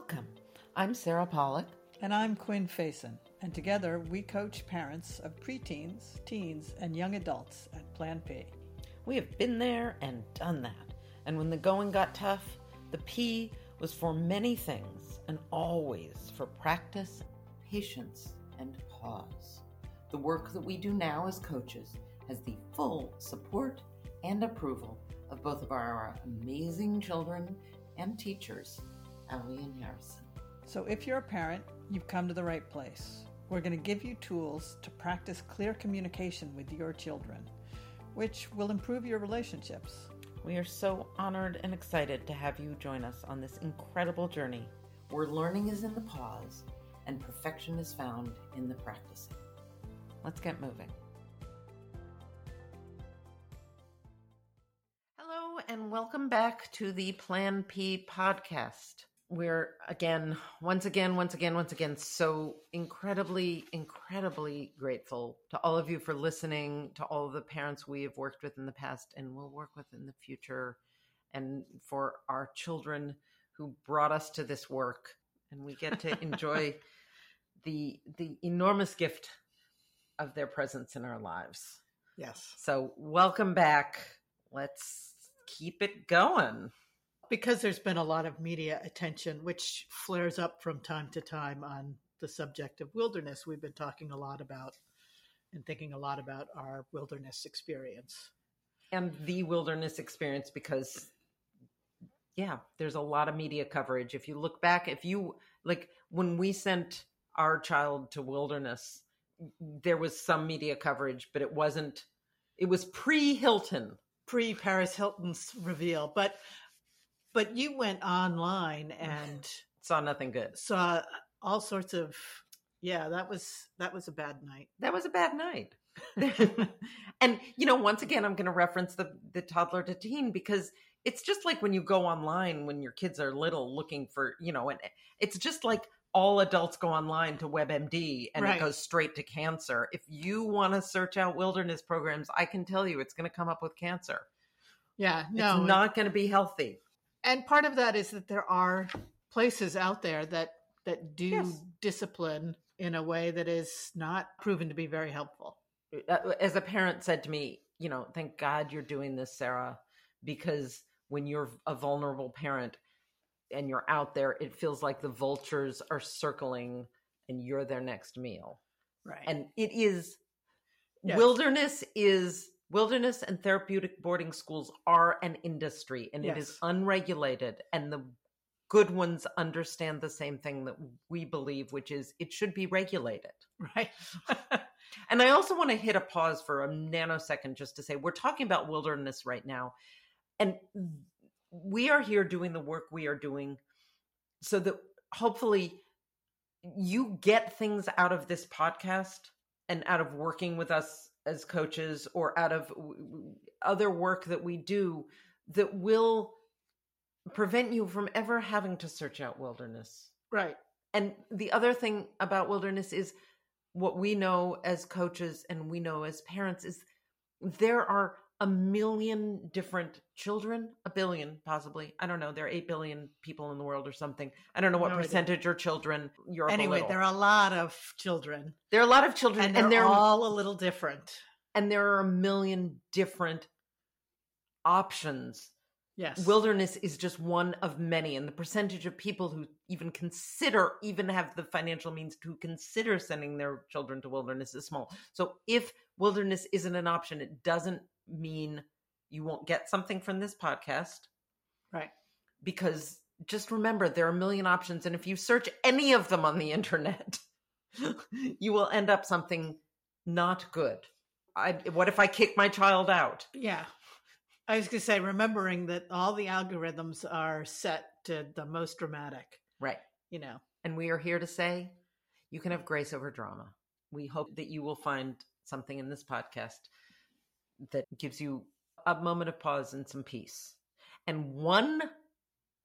Welcome. I'm Sarah Pollak. And I'm Quinn Faison. And together we coach parents of preteens, teens, and young adults at Plan P. We have been there and done that. And when the going got tough, the P was for many things and always for practice, patience, and pause. The work that we do now as coaches has the full support and approval of both of our amazing children and teachers, Ellie and Harrison. So if you're a parent, you've come to the right place. We're going to give you tools to practice clear communication with your children, which will improve your relationships. We are so honored and excited to have you join us on this incredible journey where learning is in the pause and perfection is found in the practicing. Let's get moving. Hello, and welcome back to the Plan P podcast. We're again, once again, once again, once again, so incredibly, incredibly grateful to all of you for listening, to all of the parents we have worked with in the past and will work with in the future, and for our children who brought us to this work. And we get to enjoy the the enormous gift of their presence in our lives. Yes. So, welcome back. Let's keep it going. Because there's been a lot of media attention, which flares up from time to time on the subject of wilderness, we've been talking a lot about and thinking a lot about our wilderness experience. And the wilderness experience, because, yeah, there's a lot of media coverage. If you look back, if you like when we sent our child to wilderness, there was some media coverage, but it wasn't, it was pre Hilton. Pre Paris Hilton's reveal. But but you went online and Saw nothing good. saw all sorts of yeah, that was that was a bad night. That was a bad night. and you know, once again, I'm going to reference the the toddler to teen because it's just like when you go online when your kids are little looking for, you know, and it's just like all adults go online to WebMD and Right. it goes straight to cancer. If you want to search out wilderness programs, I can tell you it's going to come up with cancer. Yeah, It's not going to be healthy. And part of that is that there are places out there that that do Yes. discipline in a way that is not proven to be very helpful. Uh, As a parent said to me, you know, thank God you're doing this, Sarah, because when you're a vulnerable parent and you're out there, it feels like the vultures are circling and you're their next meal. Right. And it is Yes. wilderness is wilderness and therapeutic boarding schools are an industry and it is unregulated and the good ones understand the same thing that we believe which is it should be regulated right. and I also want to hit a pause for a nanosecond just to say we're talking about wilderness right now. And we are here doing the work we are doing so that hopefully you get things out of this podcast and out of working with us as coaches or out of w- other work that we do that will prevent you from ever having to search out wilderness right. and the other thing about wilderness is what we know as coaches and we know as parents is there are a million different children, a billion possibly. I don't know. There are 8 billion people in the world or something. I don't know what No idea. percentage are children. Europe Anyway, little. there are a lot of children there are a lot of children and they're, and, there all a little different. and there are a million different options Yes. wilderness is just one of many and the percentage of people who even consider even have the financial means to consider sending their children to wilderness is small so if wilderness isn't an option it doesn't mean you won't get something from this podcast right. because just remember there are a million options and if you search any of them on the internet you will end up something not good I, what if i kick my child out Yeah. I was going to say, remembering that all the algorithms are set to the most dramatic, right you know. And we are here to say you can have grace over drama. We hope that you will find something in this podcast that gives you a moment of pause and some peace. And one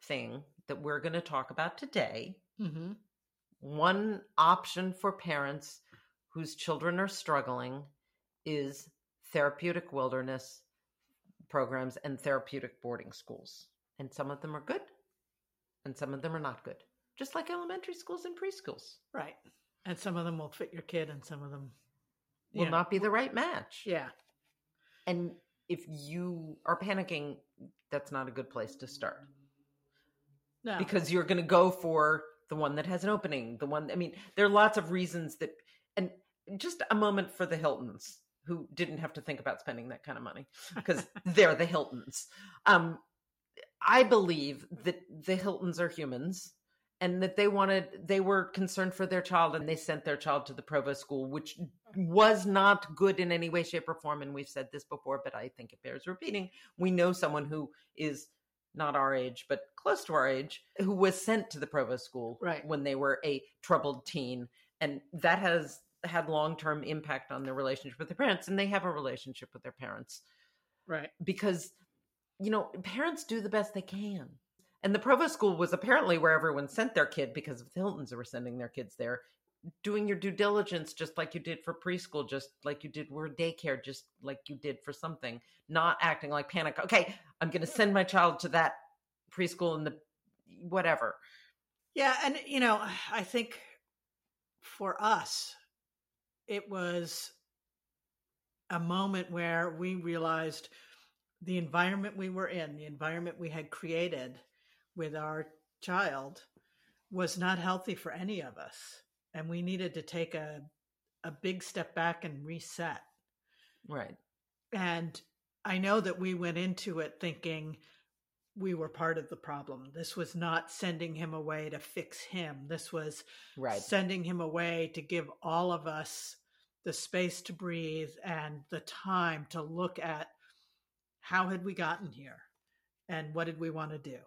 thing that we're going to talk about today, Mm-hmm. one option for parents whose children are struggling is therapeutic wilderness programs and therapeutic boarding schools. And some of them are good and some of them are not good. just like elementary schools and preschools. Right. And some of them will fit your kid and some of them Will yeah. not be the right match. Yeah. And if you are panicking, that's not a good place to start. No. because you're going to go for the one that has an opening the one i mean there are lots of reasons that and just a moment for the hiltons who didn't have to think about spending that kind of money because they're the hiltons um i believe that the hiltons are humans and that they wanted they were concerned for their child and they sent their child to the provost school which mm-hmm. was not good in any way shape or form and we've said this before but i think it bears repeating we know someone who is not our age, but close to our age, who was sent to the provost school Right. when they were a troubled teen. And that has had long term impact on their relationship with their parents. And they have a relationship with their parents right. because, you know, parents do the best they can. And the provost school was apparently where everyone sent their kid because the Hiltons were sending their kids there. Doing your due diligence just like you did for preschool, just like you did for daycare, just like you did for something, not acting like panic. Okay, I'm going to send my child to that preschool and the whatever. Yeah, and you know, I think for us, it was a moment where we realized the environment we were in, the environment we had created with our child, was not healthy for any of us, and we needed to take a a big step back and reset. Right. And I know that we went into it thinking we were part of the problem. This was not sending him away to fix him. This was Right. sending him away to give all of us the space to breathe and the time to look at how had we gotten here and what did we want to do.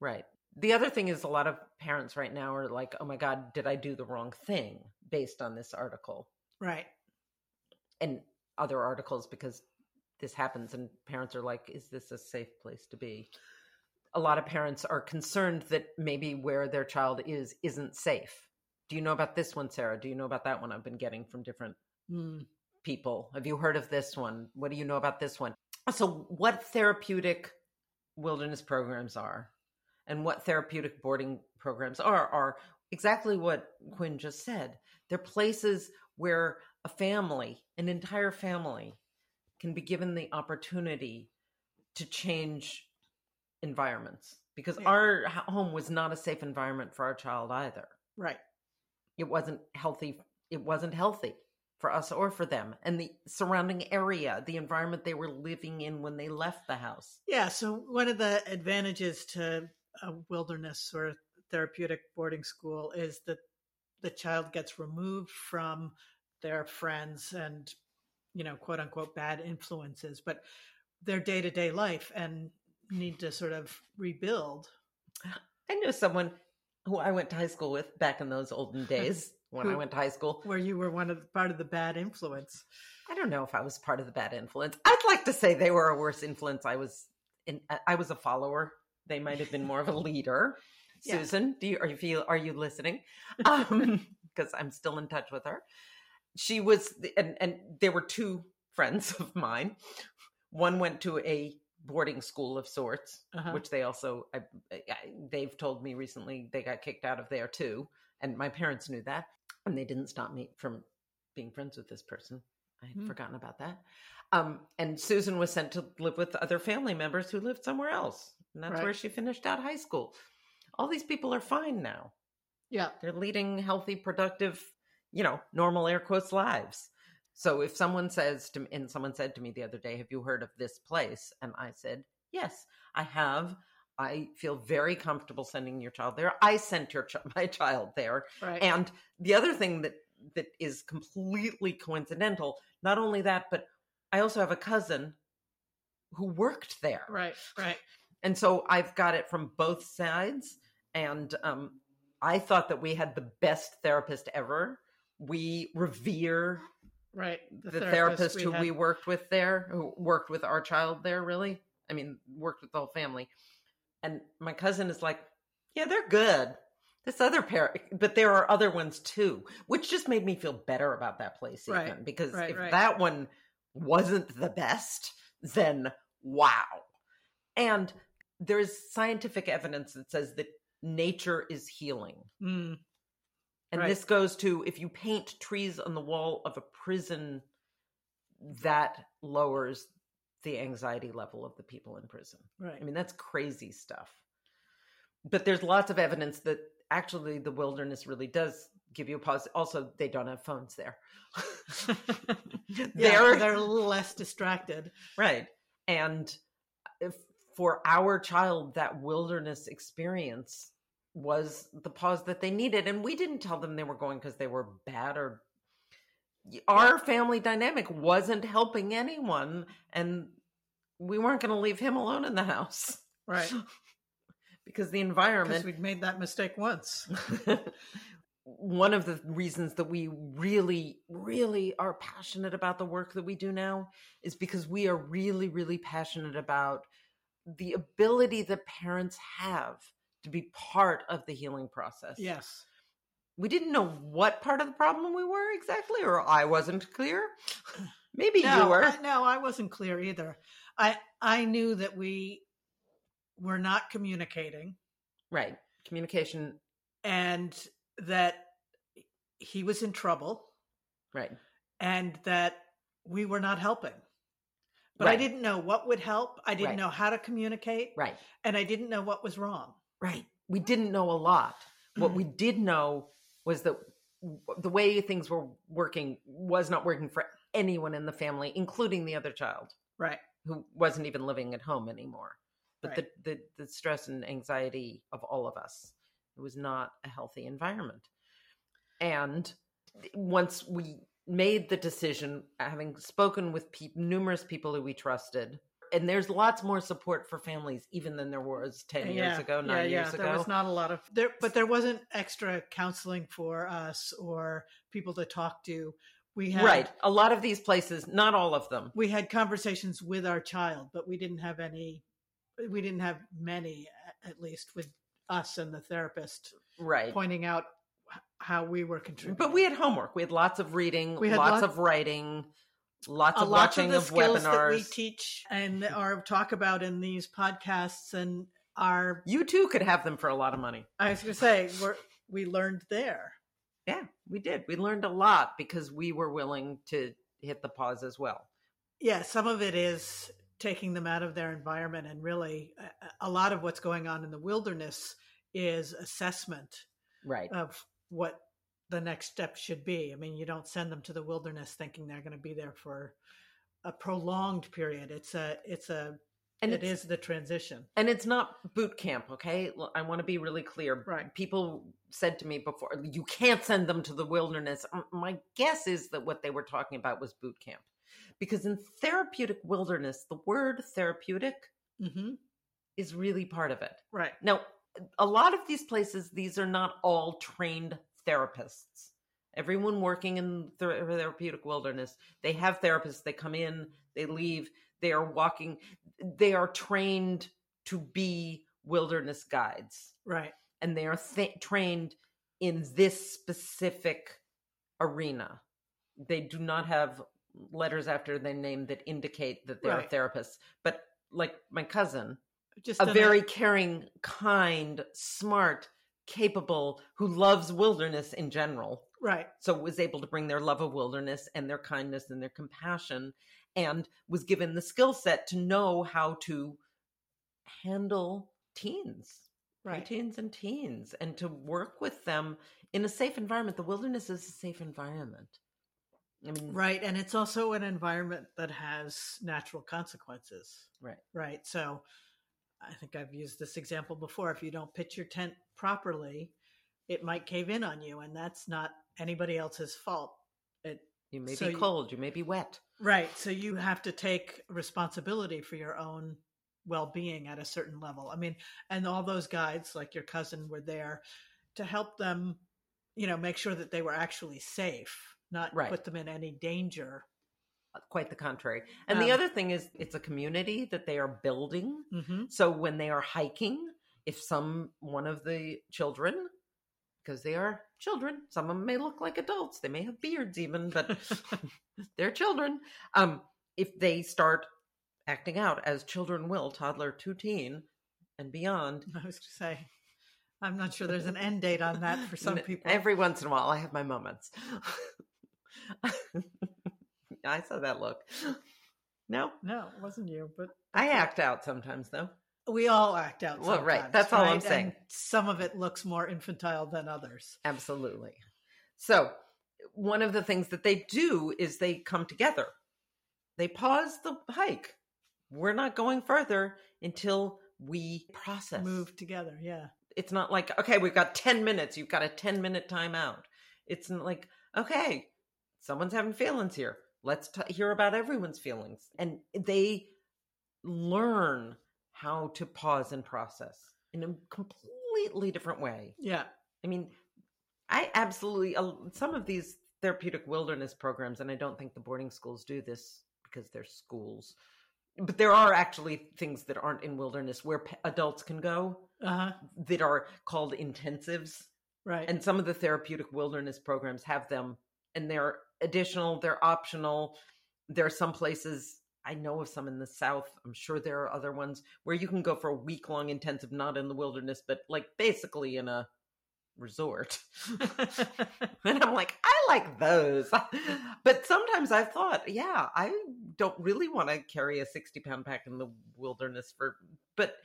Right. The other thing is a lot of parents right now are like, "Oh my god, did I do the wrong thing?" based on this article. Right. and other articles because this happens and parents are like is this a safe place to be a lot of parents are concerned that maybe where their child is isn't safe do you know about this one sarah do you know about that one i've been getting from different Mm. people have you heard of this one what do you know about this one so what therapeutic wilderness programs are and what therapeutic boarding programs are are exactly what quinn just said they're places where a family an entire family can be given the opportunity to change environments because Yeah. our home was not a safe environment for our child either Right. it wasn't healthy it wasn't healthy for us or for them and the surrounding area the environment they were living in when they left the house Yeah. So one of the advantages to a wilderness or therapeutic boarding school is that the child gets removed from their friends and, you know, quote unquote bad influences, but their day to day life and need to sort of rebuild. i know someone who i went to high school with back in those olden days when i went to high school Where you were one of the, part of the bad influence. i don't know if i was part of the bad influence i'd like to say they were a worse influence i was in i was a follower they might have been more of a leader. Yeah. susan do you are you feel are you listening? Um because i'm still in touch with her. She was and and there were two friends of mine. One went to a boarding school of sorts Uh-huh. which they also I, I, they've told me recently they got kicked out of there too and my parents knew that and they didn't stop me from being friends with this person. I had Hmm. forgotten about that. Um, and susan was sent to live with other family members who lived somewhere else and that's Right. where she finished out high school all these people are fine now Yeah. they're leading healthy productive you know normal air quotes lives so if someone says to me and someone said to me the other day have you heard of this place and i said yes i have i feel very comfortable sending your child there i sent your ch- my child there Right. and the other thing that that is completely coincidental not only that but i also have a cousin who worked there right. Right. And so I've got it from both sides. And um, I thought that we had the best therapist ever. We revere Right. the, therapist, who had- we worked with there, who worked with our child there, really. I mean, worked with the whole family. And my cousin is like, yeah, they're good. This other pair, but there are other ones too, which just made me feel better about that place, even Right, because right, if right. that one wasn't the best, then wow. And there's scientific evidence that says that nature is healing. Mm, And Right. this goes to if you paint trees on the wall of a prison, that lowers the anxiety level of the people in prison. right. I mean, that's crazy stuff. But there's lots of evidence that actually the wilderness really does give you a pause. Also, they don't have phones there. yeah, they're they're a little less distracted. right. And if for our child, that wilderness experience was the pause that they needed. And we didn't tell them they were going because they were bad or our family dynamic wasn't helping anyone. And we weren't going to leave him alone in the house Right. because the Because environment we'd made that mistake once. one of the reasons that we really really are passionate about the work that we do now is because we are really really passionate about the ability that parents have to be part of the healing process. Yes. We didn't know what part of the problem we were exactly or I wasn't clear. Maybe no, you were. I, no, I wasn't clear either. I I knew that we were not communicating right. Communication, and that he was in trouble right. and that we were not helping. But I didn't know what would help. I didn't Right. know how to communicate Right. and I didn't know what was wrong. Right. We didn't know a lot. What Mm-hmm. we did know was that the way things were working was not working for anyone in the family, including the other child Right. who wasn't even living at home anymore. But Right. the, the, the stress and anxiety of all of us, it was not a healthy environment. And once we made the decision, having spoken with peop numerous people who we trusted, and there's lots more support for families even than there was 10 years ago, nine years ago. There was not a lot of there, but there wasn't extra counseling for us or people to talk to. We had right. A lot of these places, not all of them. we had conversations with our child, but we didn't have any. We didn't have many, at least with us and the therapist Right. pointing out how we were contributing. But we had homework. We had lots of reading, We had lots lot- of writing, lots of lot watching of of skills that we teach and or talk about in these podcasts and our. you too could have them for a lot of money. I was going to say we're, we learned there. Yeah, we did. We learned a lot because we were willing to hit the pause as well. yeah some of it is taking them out of their environment and really a- a lot of what's going on in the wilderness is assessment Right. of what the next step should be i mean you don't send them to the wilderness thinking they're going to be there for a prolonged period it's a it's a and it's, the transition and it's not boot camp, okay? I want to be really clear. Right. People said to me before, you can't send them to the wilderness. My guess is that what they were talking about was boot camp. Because in therapeutic wilderness, the word therapeutic hmm is really part of it. right Now, a lot of these places, these are not all trained therapists. Everyone working in the therapeutic wilderness, they have therapists. They come in, they leave, they are walking, they are trained to be wilderness guides, right and they are th- trained in this specific arena. They do not have letters after their name that indicate that they Right. are therapists. But like my cousin, just a very caring, kind, smart, capable, who loves wilderness in general. right So was able to bring their love of wilderness and their kindness and their compassion, and was given the skill set to know how to handle teens, right Teens and teens, and to work with them in a safe environment. The wilderness is a safe environment. I mean, Right. And it's also an environment that has natural consequences. Right. Right. So I think I've used this example before. If you don't pitch your tent properly, it might cave in on you, and that's not anybody else's fault. It, you may So be you- cold, you may be wet. right. So you have to take responsibility for your own well being at a certain level. I mean, and all those guides, like your cousin, were there to help them, you know, make sure that they were actually safe, not Right. put them in any danger. Quite the contrary. And the Um, other thing is, it's a community that they are building. Mm-hmm. So when they are hiking, if some one of the children, because they are children, some of them may look like adults, they may have beards even, but they're children. Um, if they start acting out as children will, toddler to teen and beyond, I was to say, I'm not sure there's an end date on that for some people. Every once in a while, I have my moments. I saw that look. No, no, it wasn't you, but I act out sometimes, though. we all act out. Well, right, that's all I'm saying. And some of it looks more infantile than others. Absolutely. So, one of the things that they do is they come together. They pause the hike. We're not going further until we process. Move together, yeah. It's not like, okay, we've got 10 minutes. You've got a 10 minute timeout. It's like, okay, someone's having feelings here. Let's t- hear about everyone's feelings. And they learn how to pause and process in a completely different way. Yeah. I mean, I absolutely uh, some of these therapeutic wilderness programs, and I don't think the boarding schools do this because they're schools, but there are actually things that aren't in wilderness where p- adults can go Uh-huh. that are called intensives, Right. and some of the therapeutic wilderness programs have them, and they're additional, they're optional. There are some places. I know of some in the south. I'm sure there are other ones where you can go for a week long intensive, not in the wilderness, but like basically in a resort. and I'm like, I like those. but sometimes I've thought, yeah, I don't really want to carry a 60 pound pack in the wilderness for, but,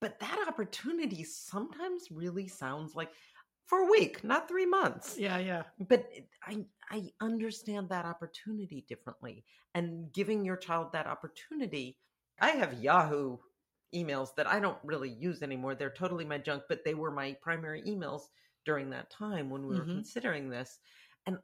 but that opportunity sometimes really sounds like for a week, not three months. yeah, yeah. But I, I understand that opportunity differently and giving your child that opportunity. I have Yahoo emails that I don't really use anymore. They're totally my junk, but they were my primary emails during that time when we were Mhm. considering this. And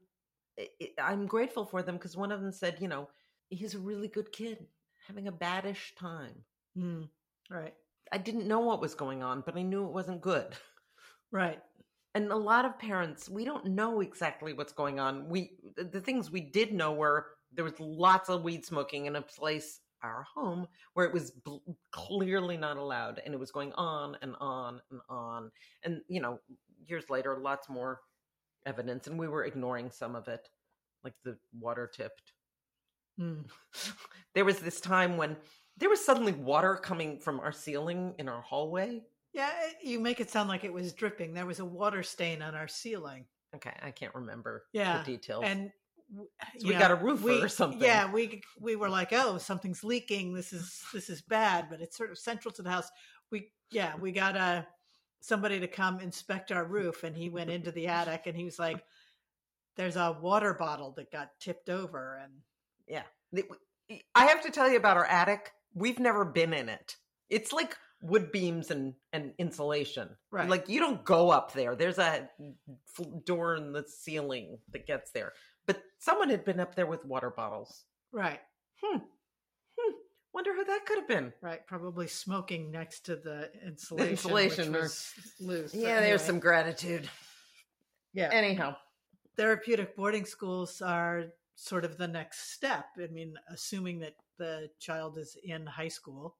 it, it- I'm grateful for them because one of them said, you know, he's a really good kid having a baddish time. Mm. Right. I didn't know what was going on, but I knew it wasn't good. Right. And a lot of parents we don't know exactly what's going on. We the things we did know were there was lots of weed smoking in a place our home where it was bl- clearly not allowed and it was going on and on and on. And you know years later lots more evidence and we were ignoring some of it like the water tipped. Mm. there was this time when there was suddenly water coming from our ceiling in our hallway Yeah, you make it sound like it was dripping. There was a water stain on our ceiling. okay i can't remember Yeah, the details And So we you got a roofer or something. Yeah, we we were like, oh, something's leaking. This is this is bad, but it's sort of central to the house. We yeah, we got a somebody to come inspect our roof, and he went into the attic, and he was like, "There's a water bottle that got tipped over," and yeah, I have to tell you about our attic. We've never been in it. It's like wood beams and, and insulation. Right. Like you don't go up there. There's a door in the ceiling that gets there. But someone had been up there with water bottles. right, Hmm. Hmm. Wonder who that could have been. right, probably smoking next to the insulation, insulation which or- was loose. Yeah, there's some gratitude. yeah. Anyhow, therapeutic boarding schools are sort of the next step. I mean, assuming that the child is in high school,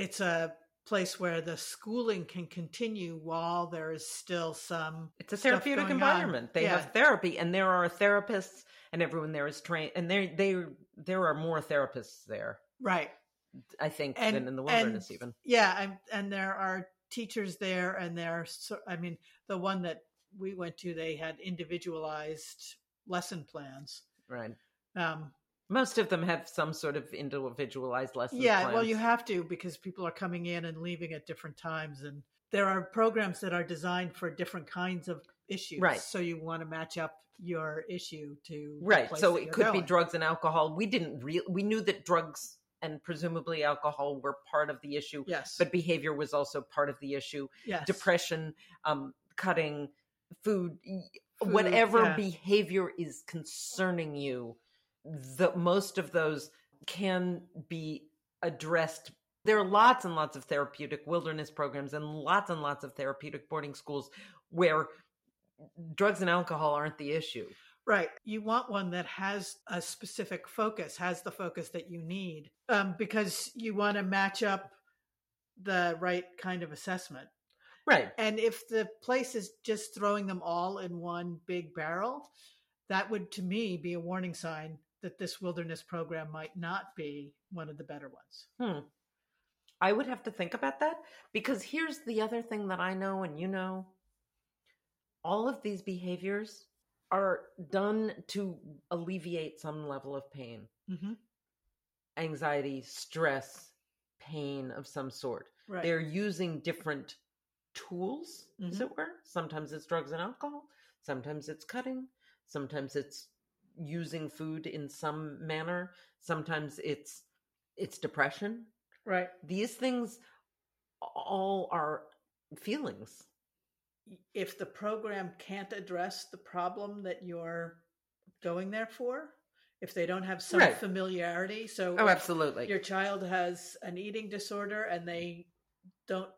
it's a place where the schooling can continue while there is still some it's a therapeutic going on. environment. They Yeah. have therapy, and there are therapists, and everyone there is trained. And there, they, there are more therapists there. right. I think, And- than in the and- wilderness, even. Yeah, and, and there are teachers there, and there. Are, I mean, the one that we went to, they had individualized lesson plans. Right. Um, Most of them have some sort of individualized lesson. yeah well you have to because people are coming in and leaving at different times and there are programs that are designed for different kinds of issues Right. so you want to match up your issue to right. So it could be drugs and alcohol. We didn't real. We knew that drugs and presumably alcohol were part of the issue, yes but behavior was also part of the issue. yes Depression, um, cutting, food, Food, whatever yeah. behavior is concerning you, the most of those can be addressed. There are lots and lots of therapeutic wilderness programs and lots and lots of therapeutic boarding schools where drugs and alcohol aren't the issue. right you want one that has a specific focus has the focus that you need um, because you want to match up the right kind of assessment Right. And if the place is just throwing them all in one big barrel, that would to me be a warning sign that this wilderness program might not be one of the better ones. Hmm. I would have to think about that because here's the other thing that I know and you know all of these behaviors are done to alleviate some level of pain, Mm-hmm. anxiety, stress, pain of some sort. Right. They're using different tools, as Mhm. it were. Sometimes it's drugs and alcohol, sometimes it's cutting, sometimes it's using food in some manner, sometimes it's it's depression. right. These things all are feelings. If the program can't address the problem that you're going there for, if they don't have some Right. familiarity, so Oh, absolutely. your child has an eating disorder and they don't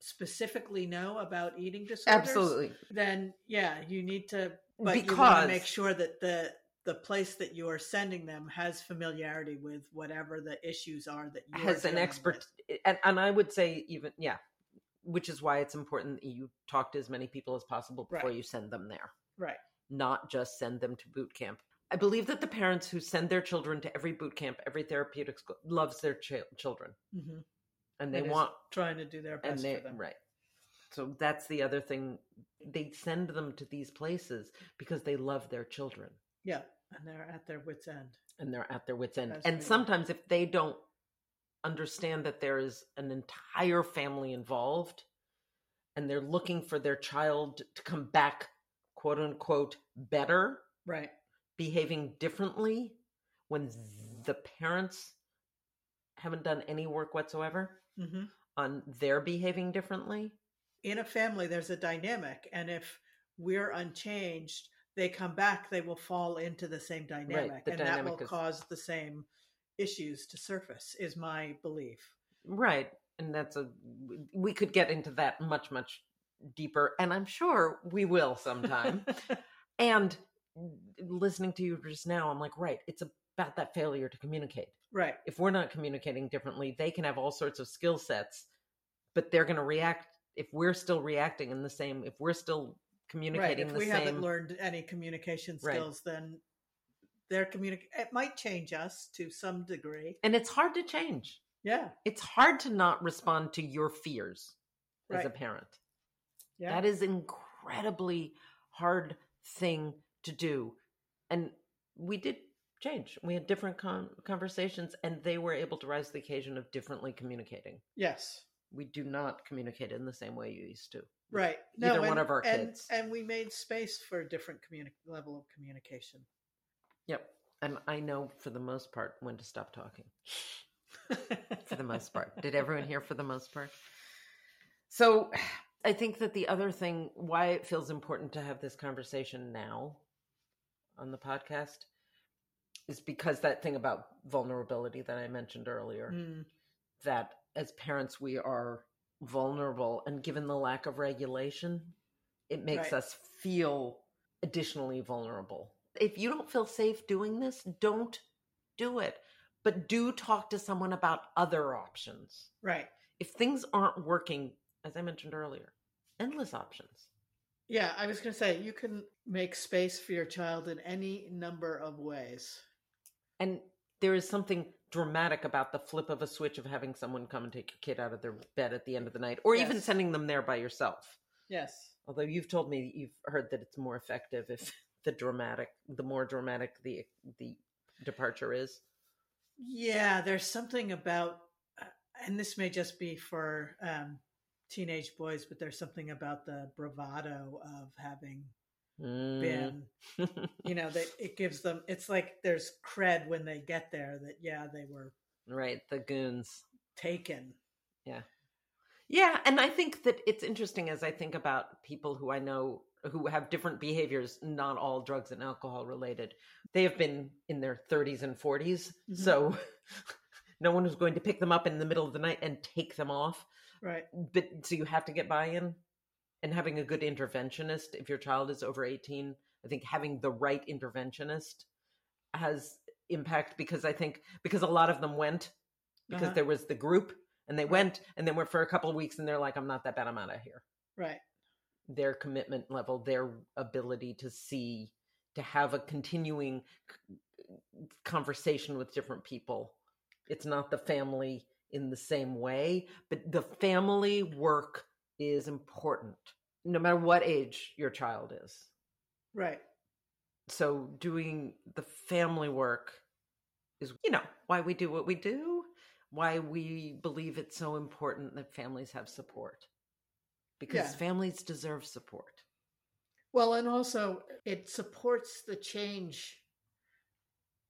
specifically know about eating disorders, Absolutely. then yeah, you need to. But you want to make sure that the the place that you are sending them has familiarity with whatever the issues are that you have. has an expert and, and I would say even yeah, which is why it's important that you talk to as many people as possible before Right. you send them there. Right. not just send them to boot camp. I believe that the parents who send their children to every boot camp, every therapeutic school, loves their ch- children, hmm and they And want trying to do their best and they for them. right. So that's the other thing. They send them to these places because they love their children Yeah, and they're at their wits' end. and they're at their wits end. As And sometimes if they don't understand that there is an entire family involved and they're looking for their child to come back quote unquote better Right. behaving differently when the parents haven't done any work whatsoever hmm on their behaving differently. In a family, there's a dynamic, and if we're unchanged, they come back, they will fall into the same dynamic, the and that will is- cause the same issues to surface. Is my belief. Right. And that's a, we could get into that much, much deeper. And I'm sure we will sometime. and listening to you just now, I'm like, right, it's about that failure to communicate. right. If we're not communicating differently, they can have all sorts of skill sets, but they're going to react. If we're still reacting in the same, if we're still Right. If we same, haven't learned any communication Right. skills, then their communic it might change us to some degree. and it's hard to change. Yeah. It's hard to not respond to your fears as a parent. Yeah. That is incredibly hard thing to do. And we did change. We had different con- conversations and they were able to rise to the occasion of differently communicating. yes. We do not communicate in the same way you used to. Right. Either and, one of our and, kids. And we made space for a different communi- level of communication. Yep. And I know for the most part when to stop talking. for the most part. Did everyone hear for the most part? So I think that the other thing, why it feels important to have this conversation now on the podcast, is because that thing about vulnerability that I mentioned earlier, Mm, that as parents, we are vulnerable. And given the lack of regulation, it makes Right. us feel additionally vulnerable. If you don't feel safe doing this, don't do it. But do talk to someone about other options. right. If things aren't working, as I mentioned earlier, endless options. Yeah, I was going to say you can make space for your child in any number of ways. And there is something dramatic about the flip of a switch of having someone come and take your kid out of their bed at the end of the night, or even sending them there by yourself. Yes. Although you've told me you've heard that it's more effective if the dramatic, the more dramatic the the departure is. Yeah, there's something about, uh, and this may just be for um, teenage boys, but there's something about the bravado of having Mm. been, you know, that it gives them, it's like there's cred when they get there that, yeah, they were right, the goons. taken. Yeah, yeah and I think that it's interesting as I think about people who I know who have different behaviors, not all drugs and alcohol related. They have been in their 30s and 40s, Mhm. so no one is going to pick them up in the middle of the night and take them off. Right. But so you have to get buy-in and having a good interventionist if your child is over 18. I think having the right interventionist has impact because I think because a lot of them went because Uh-huh. there was the group and they went and then went for a couple of weeks and they're like i'm not that bad i'm out of here Right. their commitment level their ability to see to have a continuing conversation with different people it's not the family in the same way, but the family work is important no matter what age your child is. Right. So doing the family work is, you know, why we do what we do, why we believe it's so important that families have support. Because Yeah. families deserve support. Well, and also it supports the change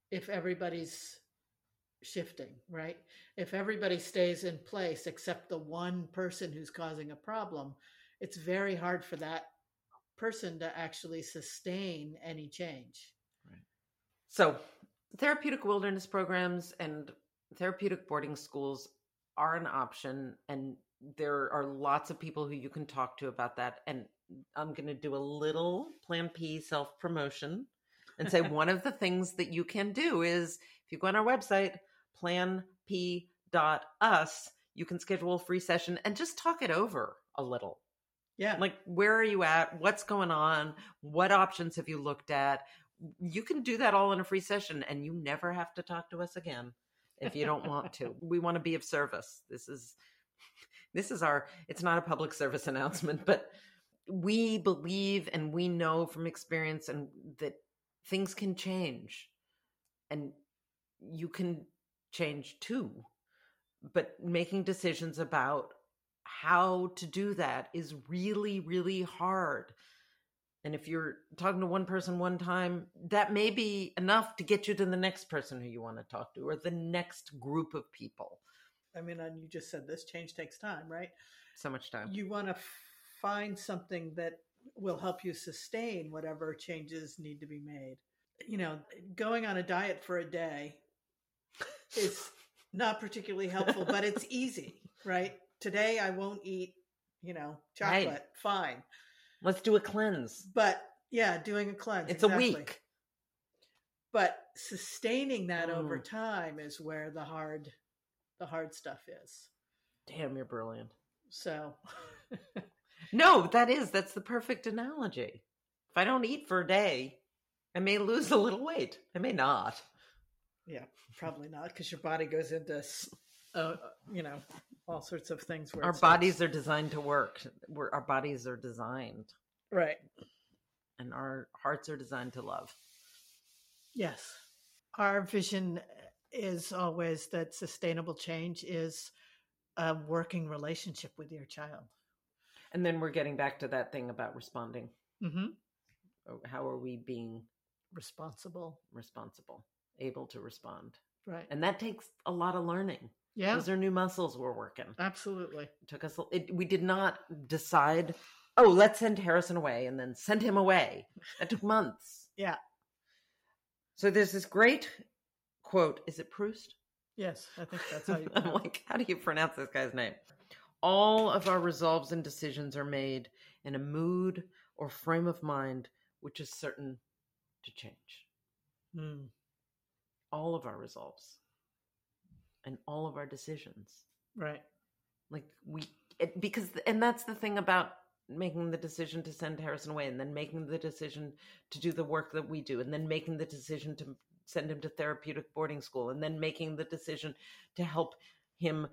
if everybody's shifting, right? If everybody stays in place except the one person who's causing a problem, it's very hard for that person to actually sustain any change. So, therapeutic wilderness programs and therapeutic boarding schools are an option, and there are lots of people who you can talk to about that. And I'm going to do a little Plan P self promotion and say one of the things that you can do is if you go on our website, planp.us, you can schedule a free session and just talk it over a little. Yeah. like where are you at? What's going on? What options have you looked at? You can do that all in a free session and you never have to talk to us again if you don't want to. We want to be of service. This is this is our it's not a public service announcement but we believe and we know from experience and that things can change and you can change too but making decisions about how to do that is really really hard and if you're talking to one person one time that may be enough to get you to the next person who you want to talk to or the next group of people I mean, and you just said this change takes time, right? so much time You want to find something that will help you sustain whatever changes need to be made. You know, going on a diet for a day is not particularly helpful, but it's easy, right? Today I won't eat, you know, chocolate. Right. Fine. let's do a cleanse But yeah, doing a cleanse. it's exactly. a week But sustaining that over Mm. time is where the hard the hard stuff is. damn you're brilliant So no that is that's the perfect analogy if i don't eat for a day i may lose a little weight i may not Yeah, probably not because your body goes into, uh, you know, all sorts of things. Where our starts- bodies are designed to work We're, our bodies are designed right. and our hearts are designed to love Yes, our vision is always that sustainable change is a working relationship with your child. and then we're getting back to that thing about responding Mm-hmm. Oh, how are we being Responsible, responsible able to respond right? and that takes a lot of learning yeah, those are new muscles we're working absolutely. it took us it, we did not decide oh let's send harrison away and then send him away that took months Yeah. so there's this great quote is it proust Yes, I think that's how you. i'm like how do you pronounce this guy's name all of our resolves and decisions are made in a mood or frame of mind which is certain to change Hmm. All of our resolves and all of our decisions right. like we it, because and that's the thing about making the decision to send harrison away and then making the decision to do the work that we do and then making the decision to send him to therapeutic boarding school and then making the decision to help him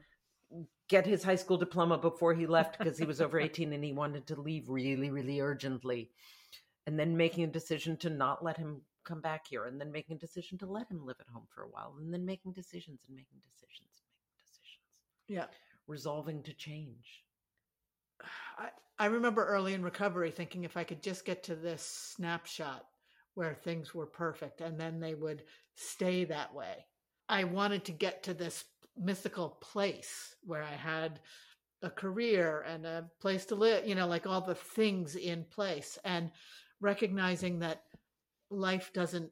get his high school diploma before he left because he was over 18 and he wanted to leave really really urgently and then making a decision to not let him come back here and then making a decision to let him live at home for a while and then making decisions and making decisions and making decisions Yeah. resolving to change I, I remember early in recovery thinking if I could just get to this snapshot where things were perfect and then they would stay that way. I wanted to get to this mythical place where I had a career and a place to live, you know, like all the things in place and recognizing that life doesn't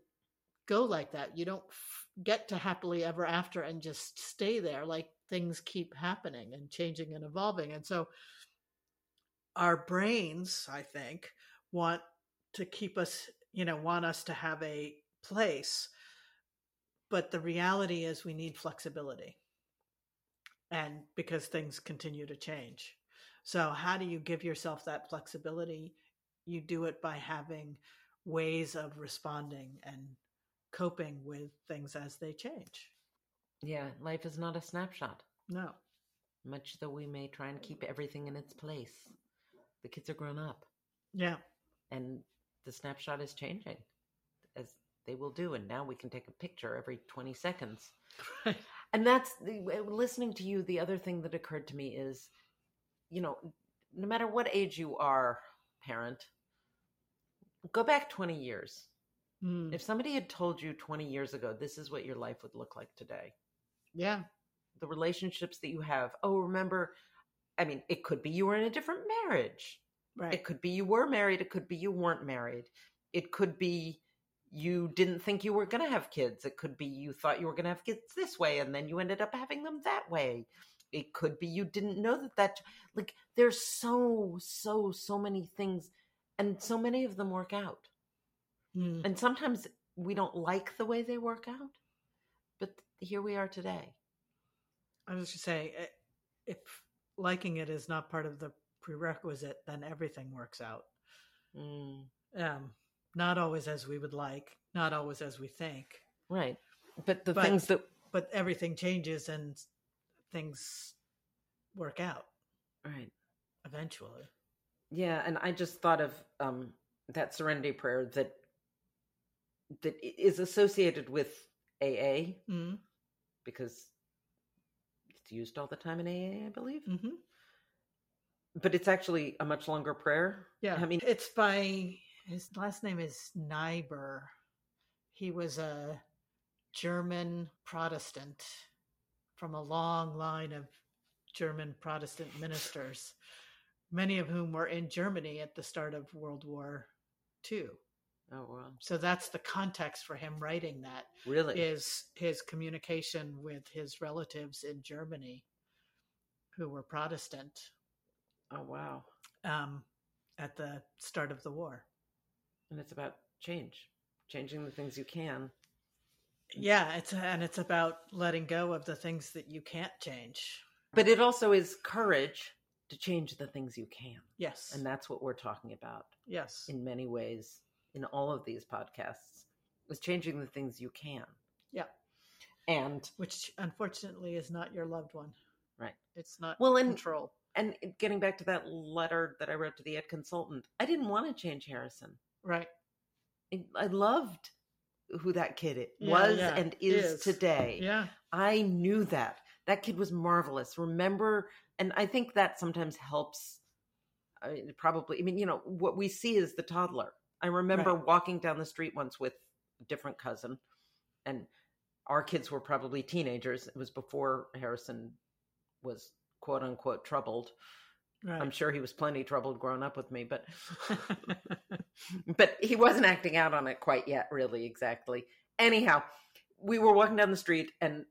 go like that. You don't f- get to happily ever after and just stay there. Like things keep happening and changing and evolving. And so our brains, I think, want to keep us, you know, want us to have a place. But the reality is we need flexibility. And because things continue to change. So, how do you give yourself that flexibility? You do it by having ways of responding and coping with things as they change. yeah life is not a snapshot No. much though we may try and keep everything in its place. The kids are grown up Yeah. and the snapshot is changing as they will do. And now we can take a picture every 20 seconds. Right. And that's the, listening to you. The other thing that occurred to me is, you know, no matter what age you are, parent, go back 20 years. Mm. If somebody had told you 20 years ago, this is what your life would look like today, Yeah. the relationships that you have. Oh, remember, I mean, it could be you were in a different marriage. Right. It could be you were married. It could be you weren't married. It could be you didn't think you were going to have kids. It could be you thought you were going to have kids this way and then you ended up having them that way. It could be you didn't know that that, like, there's so, so, so many things, and so many of them work out. Mm. And sometimes we don't like the way they work out, but here we are today. I was just say, eh, if liking it is not part of the prerequisite, then everything works out. Mm, Um, not always as we would like, not always as we think, right. But the But- things that, but everything changes and things work out right. eventually. Yeah, and I just thought of um, that serenity prayer that that is associated with AA Mm. because it's used all the time in AA, I believe. hmm But it's actually a much longer prayer. Yeah, I mean, it's by his last name is Niebuhr. He was a German Protestant from a long line of German Protestant ministers, many of whom were in Germany at the start of World War II. oh wow, So that's the context for him writing that really? is his communication with his relatives in Germany who were Protestant Oh wow, um, at the start of the war. and it's about change, changing the things you can. Yeah, it's and it's about letting go of the things that you can't change. But it also is courage to change the things you can, Yes, and that's what we're talking about. yes, in many ways in all of these podcasts is changing the things you can. Yeah. And which unfortunately is not your loved one. Right. It's not Well, and- control. and getting back to that letter that I wrote to the ed consultant, I didn't want to change Harrison. Right. I, loved who that kid Yeah, was yeah, and is, is. today. Yeah. I knew that. That kid was marvelous. Remember, and I think that sometimes helps. I mean, probably, I mean, you know, what we see is the toddler. I remember Right. walking down the street once with a different cousin, and our kids were probably teenagers. It was before Harrison was quote unquote troubled. Right. I'm sure he was plenty troubled growing up with me, but but he wasn't acting out on it quite yet, really, exactly. Anyhow, we were walking down the street and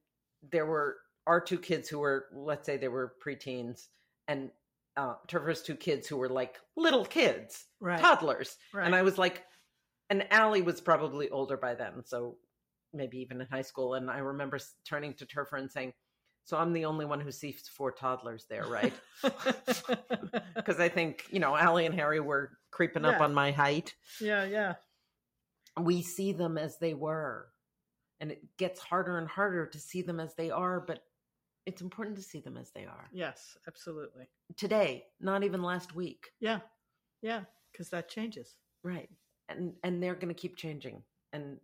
there were our two kids who were, let's say they were preteens, and uh, Trevor's two kids who were like little kids, right. toddlers. right. And I was like, and Allie was probably older by then, so maybe even in high school. And I remember turning to Trevor and saying, So I'm the only one who sees four toddlers there, right? Because I think, you know, Allie and Harry were creeping up on my height. yeah, yeah. We see them as they were. And it gets harder and harder to see them as they are, but it's important to see them as they are. Yes, absolutely. Today, not even last week. Yeah. Yeah, cuz that changes. Right. And and they're going to keep changing and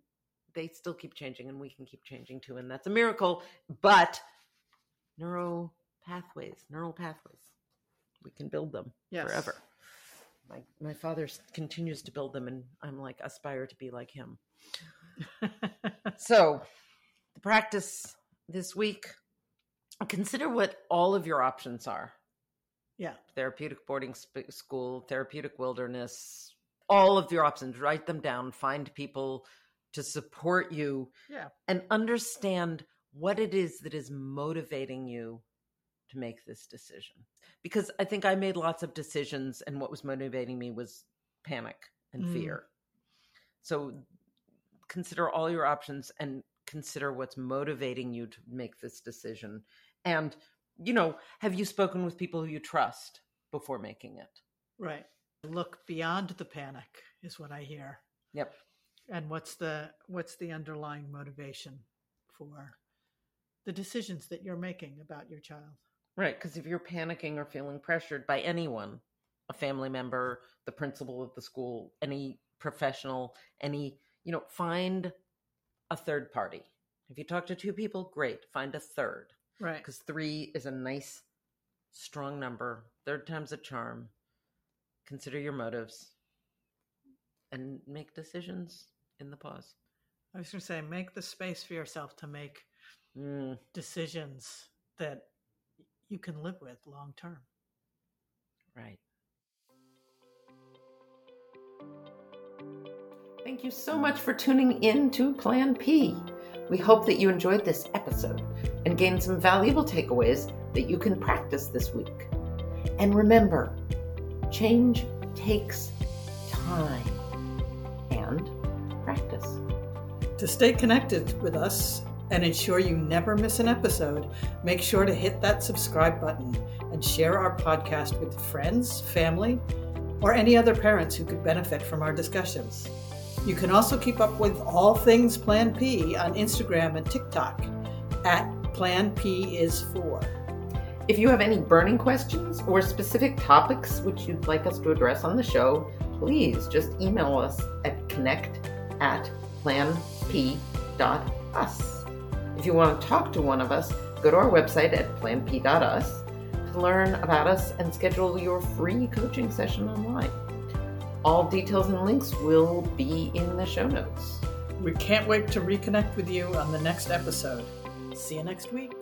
they still keep changing and we can keep changing too and that's a miracle, but neural pathways, neural pathways. We can build them Yes. forever. My my father continues to build them and I'm like aspire to be like him. So, the practice this week consider what all of your options are yeah. therapeutic boarding sp- school, therapeutic wilderness, all of your options. Write them down. Find people to support you Yeah. and understand what it is that is motivating you to make this decision. Because I think I made lots of decisions, and what was motivating me was panic and Mm. fear. So consider all your options and consider what's motivating you to make this decision. And, you know, have you spoken with people who you trust before making it? Right. Look beyond the panic is what I hear. Yep. And what's the what's the underlying motivation for the decisions that you're making about your child. Right. Because if you're panicking or feeling pressured by anyone, a family member, the principal of the school, any professional, any, you know, find a third party. If you talk to two people, great. Find a third. Right. Because three is a nice, strong number. Third time's a charm. Consider your motives and make decisions in the pause. I was going to say, make the space for yourself to make Mm, decisions that you can live with long term. right. Thank you so much for tuning in to Plan P. We hope that you enjoyed this episode and gained some valuable takeaways that you can practice this week. And remember, change takes time and practice. To stay connected with us and ensure you never miss an episode, make sure to hit that subscribe button and share our podcast with friends, family, or any other parents who could benefit from our discussions. You can also keep up with all things Plan P on Instagram and TikTok at Plan P is for. If you have any burning questions or specific topics which you'd like us to address on the show, please just email us at connect at planp.us. If you want to talk to one of us, go to our website at planp.us to learn about us and schedule your free coaching session online. All details and links will be in the show notes. We can't wait to reconnect with you on the next episode. See you next week.